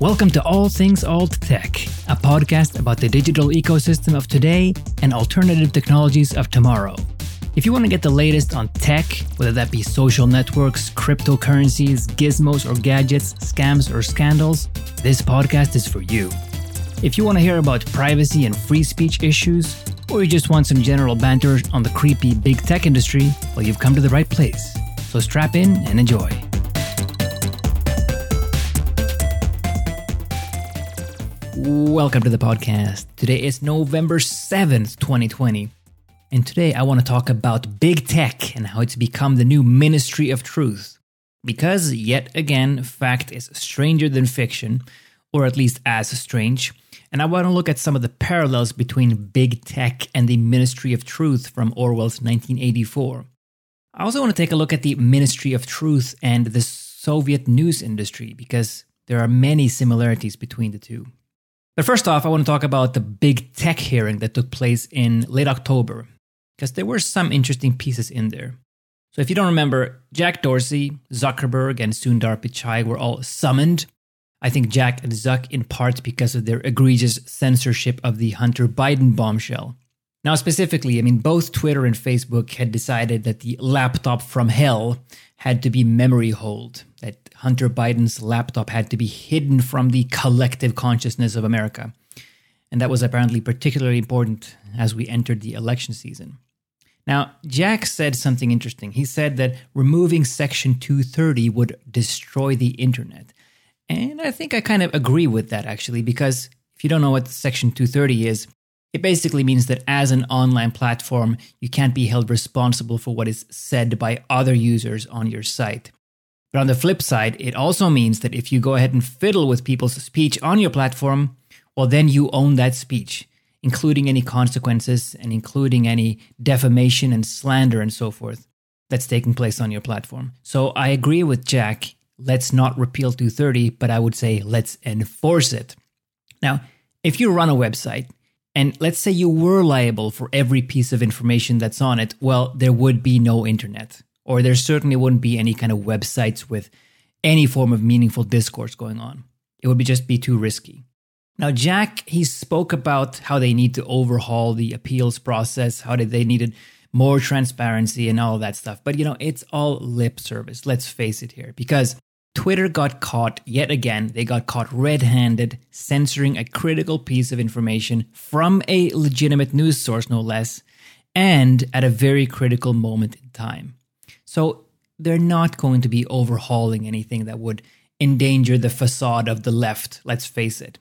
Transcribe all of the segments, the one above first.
Welcome to All Things Alt Tech, a podcast about the digital ecosystem of today and alternative technologies of tomorrow. If you want to get the latest on tech, whether that be social networks, cryptocurrencies, gizmos or gadgets, scams or scandals, this podcast is for you. If you want to hear about privacy and free speech issues, or you just want some general banter on the creepy big tech industry, well, you've come to the right place. So strap in and enjoy. Welcome to the podcast. Today is November 7th, 2020. And today I want to talk about big tech and how it's become the new ministry of truth. Because, yet again, fact is stranger than fiction, or at least as strange. And I want to look at some of the parallels between big tech and the ministry of truth from Orwell's 1984. I also want to take a look at the ministry of truth and the Soviet news industry because there are many similarities between the two. But first off, I want to talk about the big tech hearing that took place in late October, because there were some interesting pieces in there. So if you don't remember, Jack Dorsey, Zuckerberg, and Sundar Pichai were all summoned. I think Jack and Zuck in part because of their egregious censorship of the Hunter Biden bombshell. Now, specifically, I mean, both Twitter and Facebook had decided that the laptop from hell had to be memory holed, that Hunter Biden's laptop had to be hidden from the collective consciousness of America. And that was apparently particularly important as we entered the election season. Now, Jack said something interesting. He said that removing Section 230 would destroy the internet. And I think I kind of agree with that actually, because if you don't know what Section 230 is, it basically means that as an online platform, you can't be held responsible for what is said by other users on your site. But on the flip side, it also means that if you go ahead and fiddle with people's speech on your platform, well, then you own that speech, including any consequences and including any defamation and slander and so forth that's taking place on your platform. So I agree with Jack. Let's not repeal 230, but I would say let's enforce it. Now, if you run a website, and let's say you were liable for every piece of information that's on it, well, there would be no internet or there certainly wouldn't be any kind of websites with any form of meaningful discourse going on. It would be just be too risky. Now, Jack, he spoke about how they need to overhaul the appeals process, how they needed more transparency and all that stuff. But, you know, it's all lip service, let's face it here, because Twitter got caught yet again. They got caught red handed censoring a critical piece of information from a legitimate news source, no less, and at a very critical moment in time. So they're not going to be overhauling anything that would endanger the facade of the left, let's face it.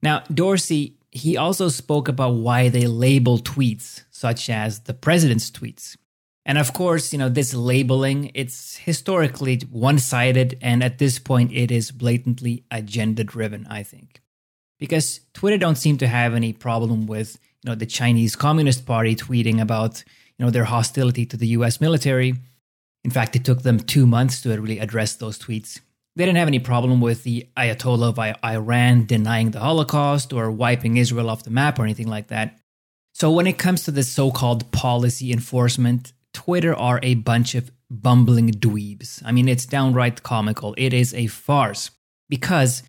Now, Dorsey, he also spoke about why they label tweets, such as the president's tweets. And of course, you know, this labeling, it's historically one-sided and at this point it is blatantly agenda driven, I think. Because Twitter don't seem to have any problem with, you know, the Chinese Communist Party tweeting about, you know, their hostility to the US military in fact, it took them two months to really address those tweets. They didn't have any problem with the Ayatollah of Iran denying the Holocaust or wiping Israel off the map or anything like that. So, when it comes to the so called policy enforcement, Twitter are a bunch of bumbling dweebs. I mean, it's downright comical. It is a farce because,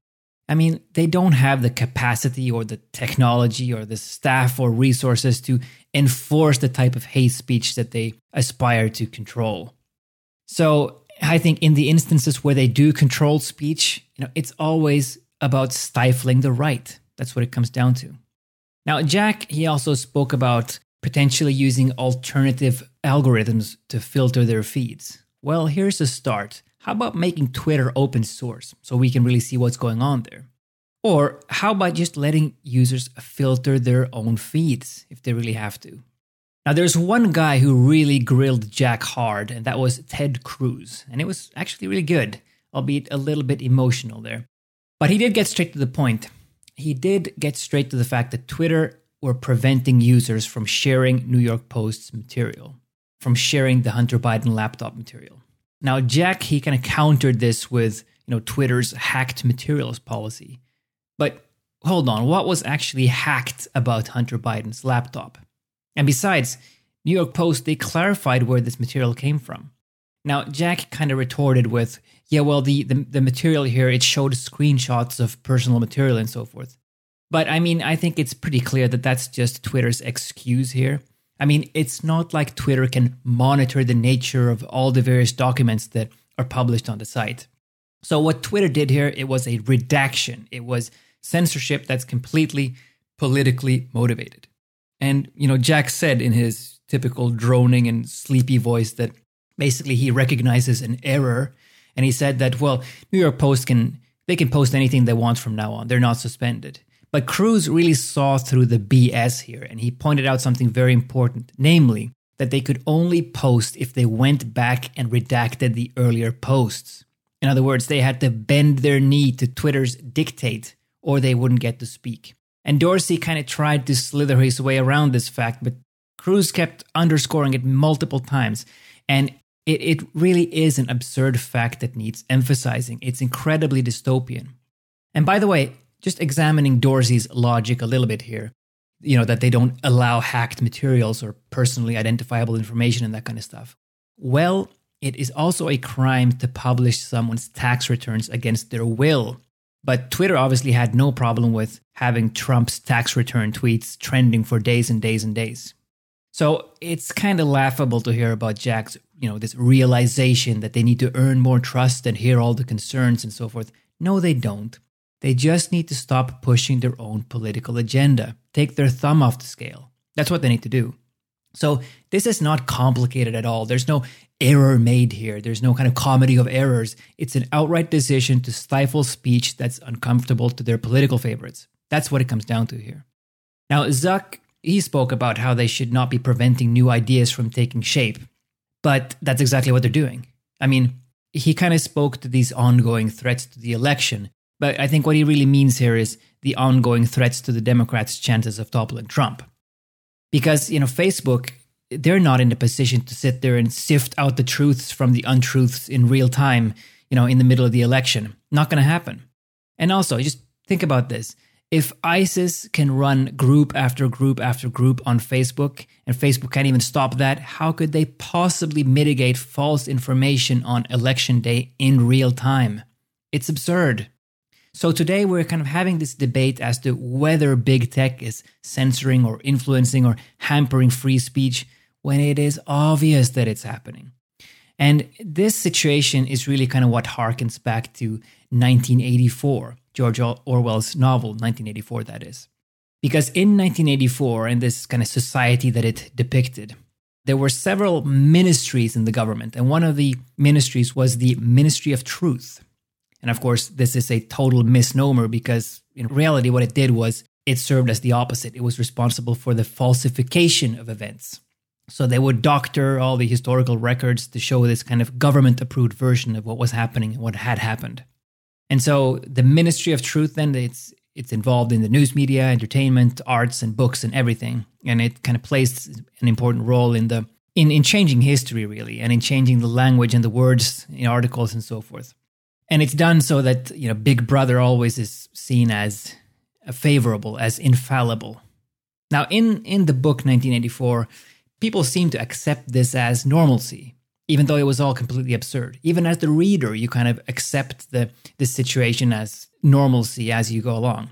I mean, they don't have the capacity or the technology or the staff or resources to enforce the type of hate speech that they aspire to control. So I think in the instances where they do control speech, you know, it's always about stifling the right. That's what it comes down to. Now, Jack, he also spoke about potentially using alternative algorithms to filter their feeds. Well, here's a start. How about making Twitter open source so we can really see what's going on there? Or how about just letting users filter their own feeds if they really have to? Now, there's one guy who really grilled Jack hard, and that was Ted Cruz. And it was actually really good, albeit a little bit emotional there. But he did get straight to the point. He did get straight to the fact that Twitter were preventing users from sharing New York Post's material, from sharing the Hunter Biden laptop material. Now, Jack, he kind of countered this with, you know, Twitter's hacked materials policy. But hold on, what was actually hacked about Hunter Biden's laptop? And besides, New York Post they clarified where this material came from. Now, Jack kind of retorted with, yeah, well, the, the, the material here, it showed screenshots of personal material and so forth. But I mean, I think it's pretty clear that that's just Twitter's excuse here. I mean, it's not like Twitter can monitor the nature of all the various documents that are published on the site. So what Twitter did here, it was a redaction. It was censorship that's completely politically motivated. And you know, Jack said in his typical droning and sleepy voice that basically he recognizes an error and he said that well, New York Post can they can post anything they want from now on. They're not suspended. But Cruz really saw through the BS here, and he pointed out something very important, namely that they could only post if they went back and redacted the earlier posts. In other words, they had to bend their knee to Twitter's dictate, or they wouldn't get to speak. And Dorsey kind of tried to slither his way around this fact, but Cruz kept underscoring it multiple times. And it, it really is an absurd fact that needs emphasizing. It's incredibly dystopian. And by the way, just examining Dorsey's logic a little bit here, you know, that they don't allow hacked materials or personally identifiable information and that kind of stuff. Well, it is also a crime to publish someone's tax returns against their will. But Twitter obviously had no problem with having Trump's tax return tweets trending for days and days and days. So it's kind of laughable to hear about Jack's, you know, this realization that they need to earn more trust and hear all the concerns and so forth. No, they don't. They just need to stop pushing their own political agenda, take their thumb off the scale. That's what they need to do. So, this is not complicated at all. There's no error made here. There's no kind of comedy of errors. It's an outright decision to stifle speech that's uncomfortable to their political favorites. That's what it comes down to here. Now, Zuck, he spoke about how they should not be preventing new ideas from taking shape. But that's exactly what they're doing. I mean, he kind of spoke to these ongoing threats to the election, but I think what he really means here is the ongoing threats to the Democrats' chances of toppling Trump. Because, you know, Facebook, they're not in a position to sit there and sift out the truths from the untruths in real time, you know, in the middle of the election. Not going to happen. And also, just think about this. If ISIS can run group after group after group on Facebook, and Facebook can't even stop that, how could they possibly mitigate false information on election day in real time? It's absurd. So today we're kind of having this debate as to whether big tech is censoring or influencing or hampering free speech when it is obvious that it's happening. And this situation is really kind of what harkens back to 1984, George Orwell's novel, 1984, that is. Because in 1984, and this kind of society that it depicted, there were several ministries in the government. And one of the ministries was the Ministry of Truth. And of course, this is a total misnomer because in reality, what it did was it served as the opposite. It was responsible for the falsification of events. So they would doctor all the historical records to show this kind of government approved version of what was happening and what had happened. And so the Ministry of Truth then it's it's involved in the news media, entertainment, arts and books and everything. And it kind of plays an important role in the in, in changing history really and in changing the language and the words in articles and so forth and it's done so that you know big brother always is seen as favorable as infallible. Now in in the book 1984 people seem to accept this as normalcy even though it was all completely absurd. Even as the reader you kind of accept the the situation as normalcy as you go along.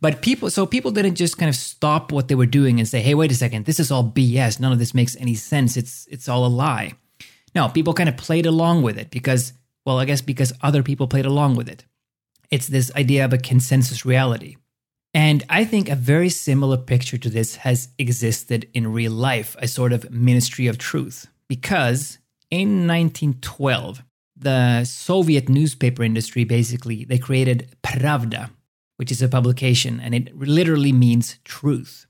But people so people didn't just kind of stop what they were doing and say hey wait a second this is all bs none of this makes any sense. It's it's all a lie. No people kind of played along with it because well, I guess because other people played along with it. It's this idea of a consensus reality. And I think a very similar picture to this has existed in real life, a sort of ministry of truth. Because in 1912, the Soviet newspaper industry basically they created Pravda, which is a publication, and it literally means truth.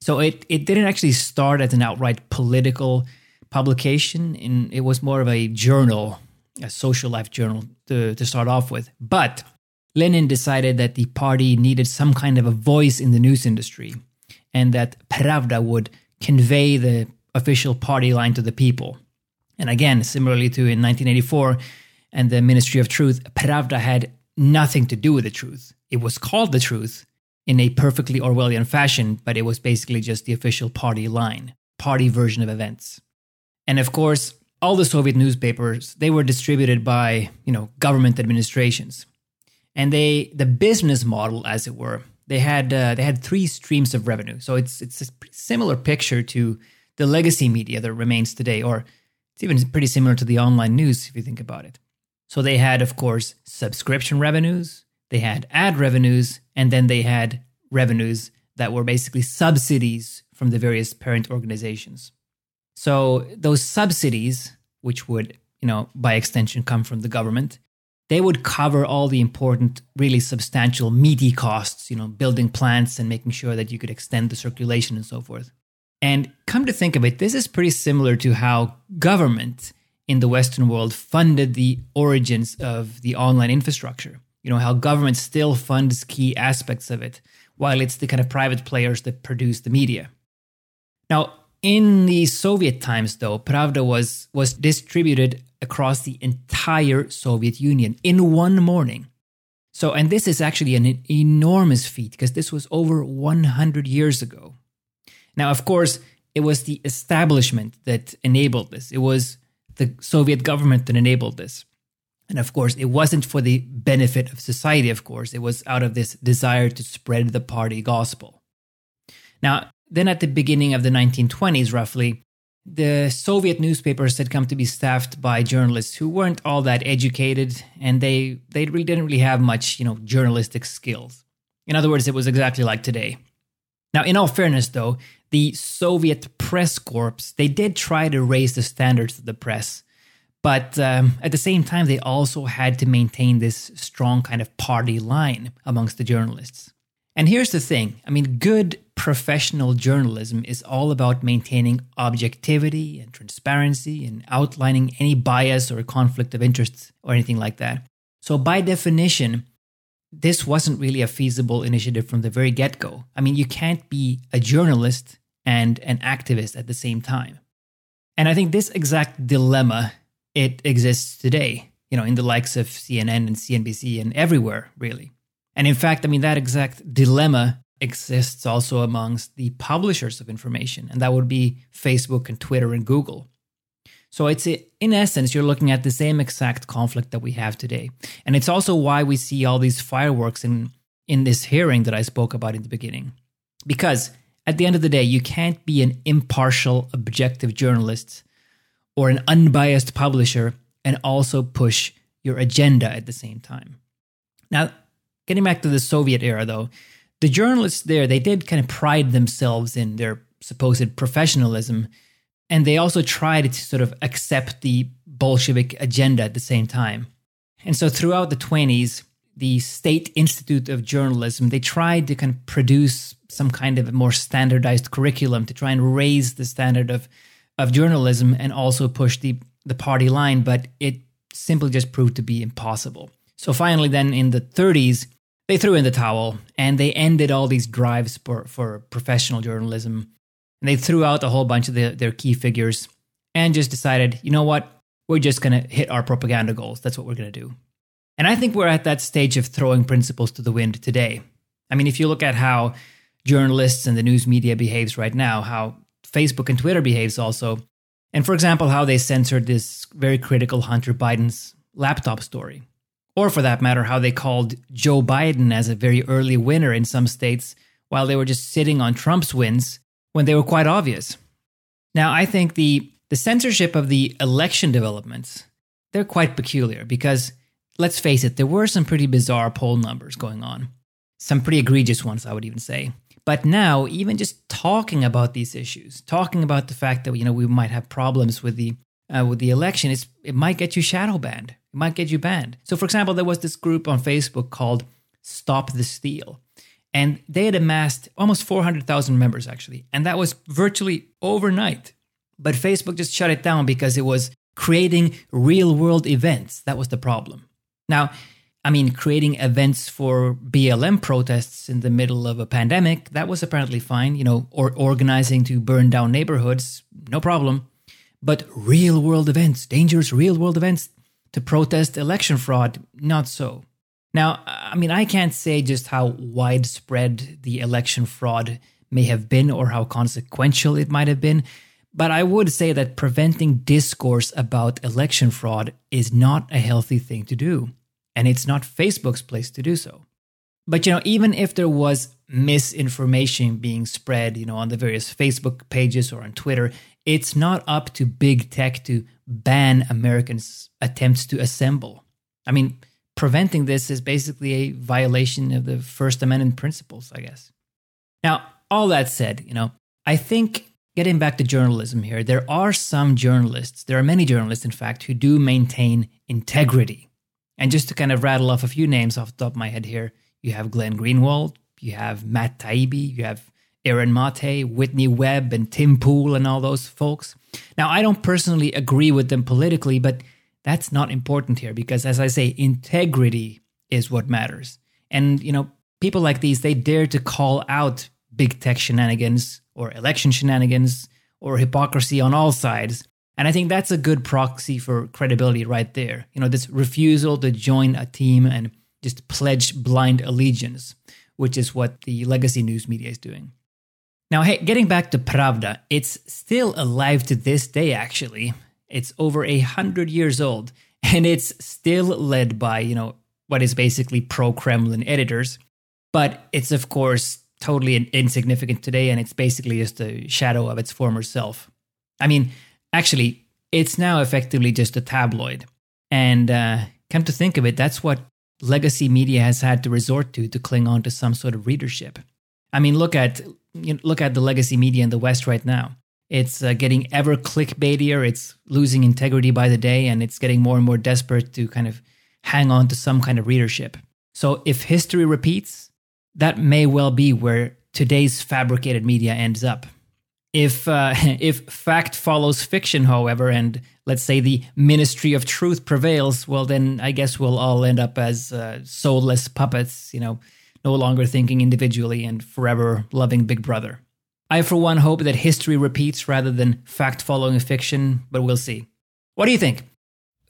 So it, it didn't actually start as an outright political publication, and it was more of a journal a social life journal to, to start off with. But Lenin decided that the party needed some kind of a voice in the news industry and that Pravda would convey the official party line to the people. And again, similarly to in 1984 and the Ministry of Truth, Pravda had nothing to do with the truth. It was called the truth in a perfectly Orwellian fashion, but it was basically just the official party line, party version of events. And of course, all the Soviet newspapers, they were distributed by, you know, government administrations. And they the business model as it were, they had uh, they had three streams of revenue. So it's it's a similar picture to the legacy media that remains today or it's even pretty similar to the online news if you think about it. So they had of course subscription revenues, they had ad revenues, and then they had revenues that were basically subsidies from the various parent organizations. So those subsidies, which would, you know, by extension come from the government, they would cover all the important, really substantial, meaty costs, you know, building plants and making sure that you could extend the circulation and so forth. And come to think of it, this is pretty similar to how government in the Western world funded the origins of the online infrastructure. You know, how government still funds key aspects of it, while it's the kind of private players that produce the media. Now, in the Soviet times, though, Pravda was, was distributed across the entire Soviet Union in one morning. So, and this is actually an enormous feat because this was over 100 years ago. Now, of course, it was the establishment that enabled this. It was the Soviet government that enabled this. And of course, it wasn't for the benefit of society, of course. It was out of this desire to spread the party gospel. Now, then at the beginning of the 1920s, roughly, the Soviet newspapers had come to be staffed by journalists who weren't all that educated and they, they really didn't really have much, you know, journalistic skills. In other words, it was exactly like today. Now, in all fairness, though, the Soviet press corps, they did try to raise the standards of the press. But um, at the same time, they also had to maintain this strong kind of party line amongst the journalists. And here's the thing I mean, good professional journalism is all about maintaining objectivity and transparency and outlining any bias or conflict of interest or anything like that. So, by definition, this wasn't really a feasible initiative from the very get go. I mean, you can't be a journalist and an activist at the same time. And I think this exact dilemma it exists today, you know, in the likes of CNN and CNBC and everywhere, really. And in fact, I mean, that exact dilemma exists also amongst the publishers of information, and that would be Facebook and Twitter and Google. So it's a, in essence, you're looking at the same exact conflict that we have today. And it's also why we see all these fireworks in, in this hearing that I spoke about in the beginning. Because at the end of the day, you can't be an impartial, objective journalist or an unbiased publisher and also push your agenda at the same time. Now, Getting back to the Soviet era, though, the journalists there, they did kind of pride themselves in their supposed professionalism. And they also tried to sort of accept the Bolshevik agenda at the same time. And so throughout the 20s, the State Institute of Journalism, they tried to kind of produce some kind of more standardized curriculum to try and raise the standard of, of journalism and also push the, the party line, but it simply just proved to be impossible. So finally, then in the 30s, they threw in the towel and they ended all these drives for, for professional journalism. And they threw out a whole bunch of the, their key figures and just decided, you know what? We're just going to hit our propaganda goals. That's what we're going to do. And I think we're at that stage of throwing principles to the wind today. I mean, if you look at how journalists and the news media behaves right now, how Facebook and Twitter behaves also, and for example, how they censored this very critical Hunter Biden's laptop story or for that matter, how they called Joe Biden as a very early winner in some states while they were just sitting on Trump's wins when they were quite obvious. Now, I think the, the censorship of the election developments, they're quite peculiar because let's face it, there were some pretty bizarre poll numbers going on. Some pretty egregious ones, I would even say. But now, even just talking about these issues, talking about the fact that you know we might have problems with the uh, with the election, it's, it might get you shadow banned. It might get you banned. So, for example, there was this group on Facebook called Stop the Steal. And they had amassed almost 400,000 members, actually. And that was virtually overnight. But Facebook just shut it down because it was creating real world events. That was the problem. Now, I mean, creating events for BLM protests in the middle of a pandemic, that was apparently fine, you know, or organizing to burn down neighborhoods, no problem. But real world events, dangerous real world events to protest election fraud, not so. Now, I mean, I can't say just how widespread the election fraud may have been or how consequential it might have been, But I would say that preventing discourse about election fraud is not a healthy thing to do. And it's not Facebook's place to do so. But you know, even if there was misinformation being spread, you know, on the various Facebook pages or on Twitter, it's not up to big tech to ban Americans' attempts to assemble. I mean, preventing this is basically a violation of the First Amendment principles, I guess. Now, all that said, you know, I think getting back to journalism here, there are some journalists, there are many journalists, in fact, who do maintain integrity. And just to kind of rattle off a few names off the top of my head here, you have Glenn Greenwald, you have Matt Taibbi, you have Aaron Mate, Whitney Webb, and Tim Pool, and all those folks. Now, I don't personally agree with them politically, but that's not important here because, as I say, integrity is what matters. And, you know, people like these, they dare to call out big tech shenanigans or election shenanigans or hypocrisy on all sides. And I think that's a good proxy for credibility right there. You know, this refusal to join a team and just pledge blind allegiance, which is what the legacy news media is doing. Now, hey, getting back to Pravda, it's still alive to this day, actually. It's over a hundred years old, and it's still led by, you know, what is basically pro Kremlin editors. But it's, of course, totally insignificant today, and it's basically just a shadow of its former self. I mean, actually, it's now effectively just a tabloid. And uh, come to think of it, that's what legacy media has had to resort to to cling on to some sort of readership. I mean, look at you know, look at the legacy media in the West right now. It's uh, getting ever clickbaitier. It's losing integrity by the day, and it's getting more and more desperate to kind of hang on to some kind of readership. So, if history repeats, that may well be where today's fabricated media ends up. If uh, if fact follows fiction, however, and let's say the ministry of truth prevails, well, then I guess we'll all end up as uh, soulless puppets, you know, no longer thinking individually and forever loving Big Brother. I, for one, hope that history repeats rather than fact following fiction, but we'll see. What do you think?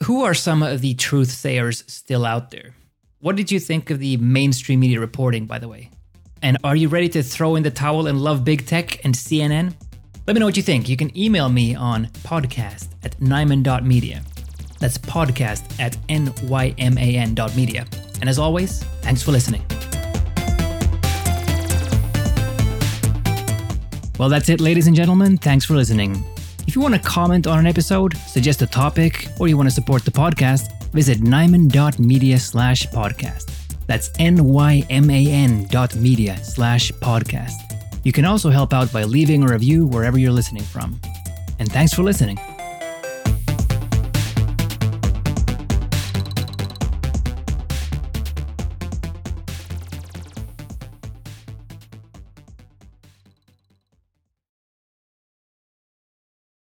Who are some of the truth sayers still out there? What did you think of the mainstream media reporting, by the way? And are you ready to throw in the towel and love big tech and CNN? Let me know what you think. You can email me on podcast at nyman.media. That's podcast at nyman.media. And as always, thanks for listening. Well, that's it, ladies and gentlemen. Thanks for listening. If you want to comment on an episode, suggest a topic, or you want to support the podcast, visit nyman.media slash podcast. That's N-Y-M-A-N dot media slash podcast. You can also help out by leaving a review wherever you're listening from. And thanks for listening.